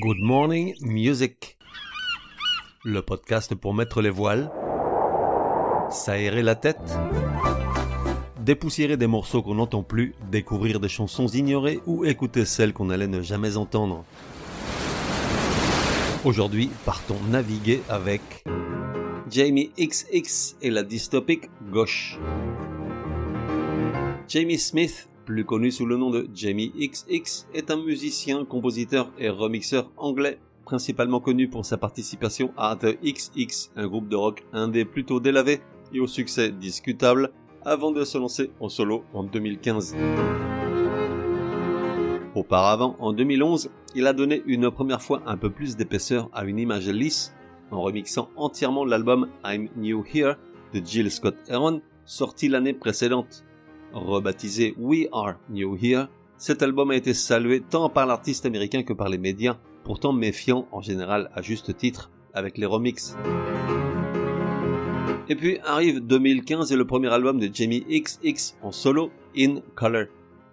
Good Morning Music. Le podcast pour mettre les voiles, s'aérer la tête, dépoussiérer des morceaux qu'on n'entend plus, découvrir des chansons ignorées ou écouter celles qu'on allait ne jamais entendre. Aujourd'hui, partons naviguer avec Jamie XX et la dystopique gauche. Jamie Smith plus connu sous le nom de Jamie XX, est un musicien, compositeur et remixeur anglais, principalement connu pour sa participation à The XX, un groupe de rock indé plutôt délavé et au succès discutable, avant de se lancer en solo en 2015. Auparavant, en 2011, il a donné une première fois un peu plus d'épaisseur à une image lisse en remixant entièrement l'album I'm New Here de Jill Scott Heron, sorti l'année précédente. Rebaptisé We Are New Here, cet album a été salué tant par l'artiste américain que par les médias, pourtant méfiant en général à juste titre avec les remixes. Et puis arrive 2015 et le premier album de Jamie XX en solo, In Color.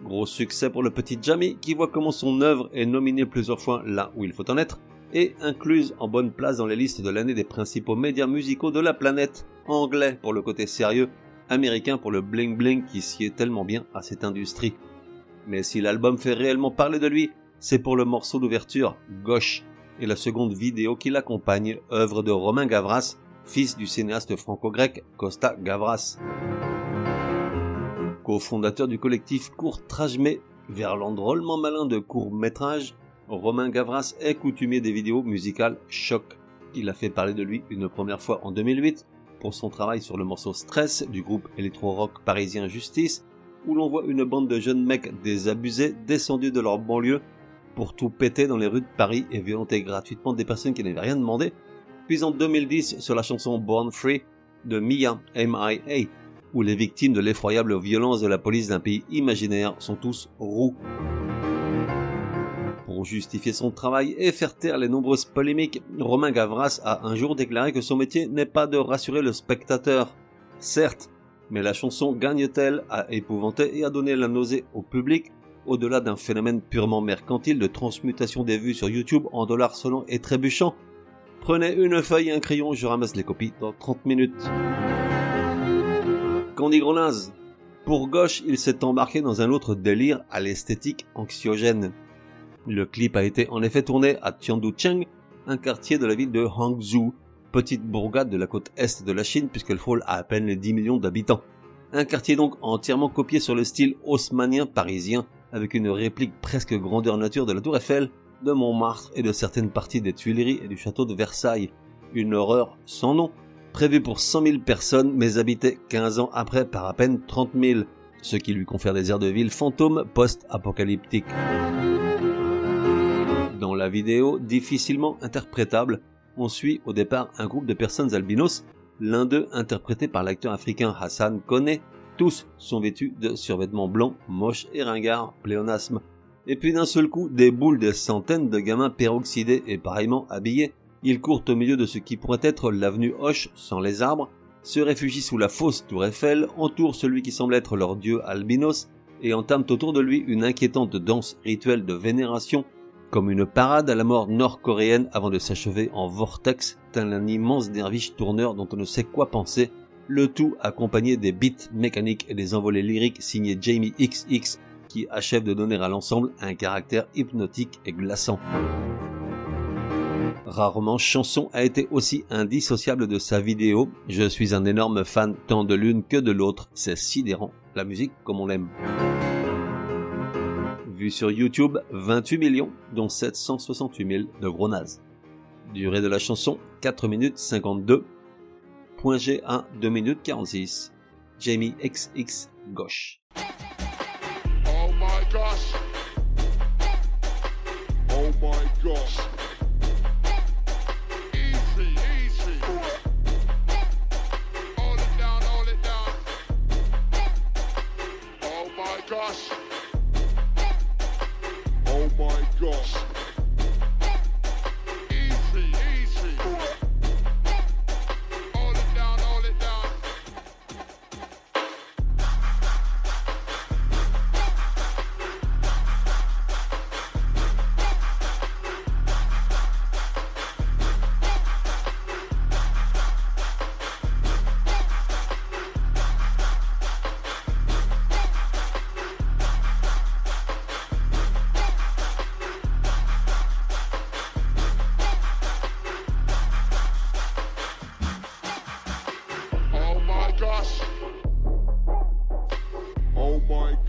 Gros succès pour le petit Jamie qui voit comment son œuvre est nominée plusieurs fois là où il faut en être et incluse en bonne place dans les listes de l'année des principaux médias musicaux de la planète, anglais pour le côté sérieux américain pour le bling bling qui sied tellement bien à cette industrie. Mais si l'album fait réellement parler de lui, c'est pour le morceau d'ouverture, Gauche, et la seconde vidéo qui l'accompagne, œuvre de Romain Gavras, fils du cinéaste franco-grec Costa Gavras. Co-fondateur du collectif Court Trajmé, vers l'endrôlement malin de court métrage, Romain Gavras est coutumier des vidéos musicales Choc. Il a fait parler de lui une première fois en 2008 son travail sur le morceau Stress du groupe électro-rock parisien Justice, où l'on voit une bande de jeunes mecs désabusés descendus de leur banlieue pour tout péter dans les rues de Paris et violenter gratuitement des personnes qui n'avaient rien demandé. Puis en 2010 sur la chanson Born Free de Mia M.I.A., où les victimes de l'effroyable violence de la police d'un pays imaginaire sont tous roux justifier son travail et faire taire les nombreuses polémiques, Romain Gavras a un jour déclaré que son métier n'est pas de rassurer le spectateur. Certes, mais la chanson gagne-t-elle à épouvanter et à donner la nausée au public? Au-delà d'un phénomène purement mercantile de transmutation des vues sur YouTube en dollars sonnants et trébuchants Prenez une feuille et un crayon, je ramasse les copies dans 30 minutes. Candy Grenaz. Pour Gauche, il s'est embarqué dans un autre délire à l'esthétique anxiogène. Le clip a été en effet tourné à Tianducheng, un quartier de la ville de Hangzhou, petite bourgade de la côte est de la Chine puisqu'elle frôle à à peine les 10 millions d'habitants. Un quartier donc entièrement copié sur le style haussmanien parisien, avec une réplique presque grandeur nature de la tour Eiffel, de Montmartre et de certaines parties des Tuileries et du château de Versailles. Une horreur sans nom, prévue pour 100 000 personnes mais habitée 15 ans après par à peine 30 000, ce qui lui confère des airs de ville fantômes post-apocalyptiques la vidéo difficilement interprétable, on suit au départ un groupe de personnes albinos, l'un d'eux interprété par l'acteur africain Hassan Kone. Tous sont vêtus de survêtements blancs, moches et ringards, pléonasme. Et puis d'un seul coup, des boules de centaines de gamins peroxydés et pareillement habillés. Ils courent au milieu de ce qui pourrait être l'avenue Hoche sans les arbres, se réfugient sous la fausse tour Eiffel, entourent celui qui semble être leur dieu albinos et entament autour de lui une inquiétante danse rituelle de vénération comme une parade à la mort nord-coréenne avant de s'achever en vortex, tel un immense derviche tourneur dont on ne sait quoi penser, le tout accompagné des beats mécaniques et des envolées lyriques signés Jamie XX qui achèvent de donner à l'ensemble un caractère hypnotique et glaçant. Rarement chanson a été aussi indissociable de sa vidéo. Je suis un énorme fan tant de l'une que de l'autre. C'est sidérant. La musique comme on l'aime sur YouTube 28 millions, dont 768 000 de gros nazes. Durée de la chanson 4 minutes 52. Point G1 2 minutes 46. Jamie XX gauche. Oh my gosh. Oh my gosh.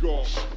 God.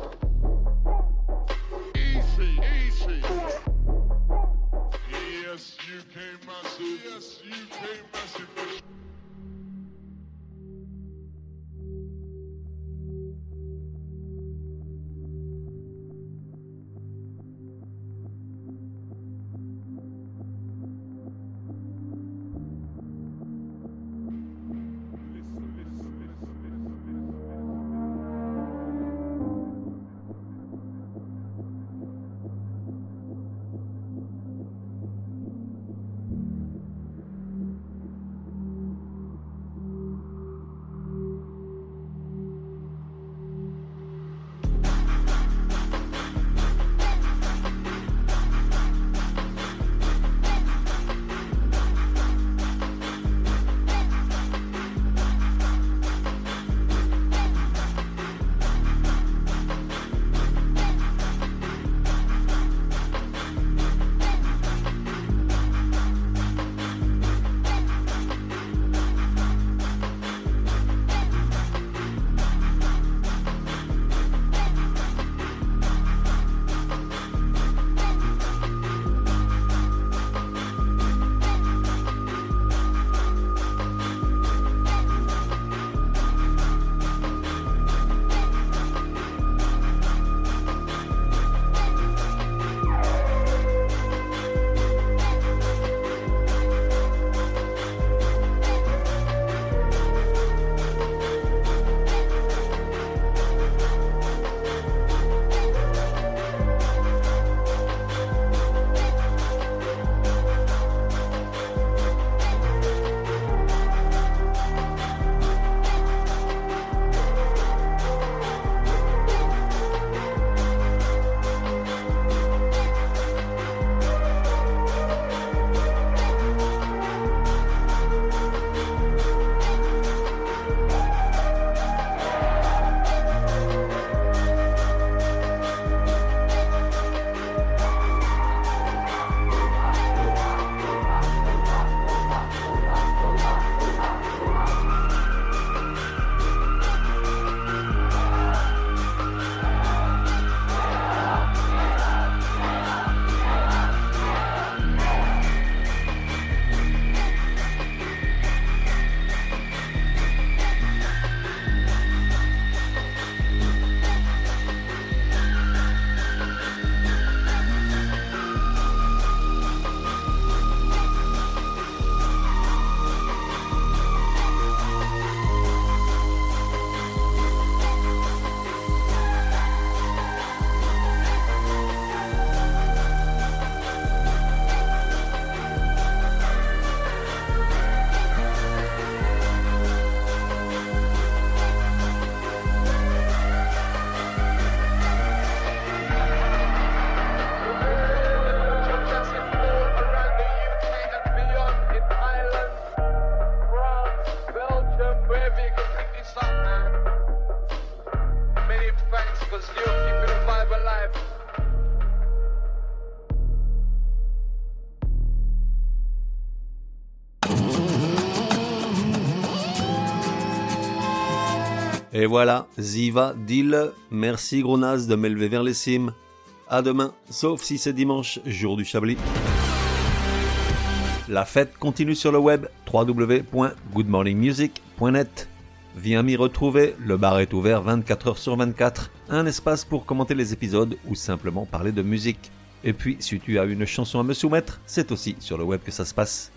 Et voilà, Ziva Dil, merci Gronaz de m'élever vers les cimes. À demain, sauf si c'est dimanche, jour du Chablis. La fête continue sur le web www.goodmorningmusic.net. Viens m'y retrouver, le bar est ouvert 24 h sur 24, un espace pour commenter les épisodes ou simplement parler de musique. Et puis, si tu as une chanson à me soumettre, c'est aussi sur le web que ça se passe.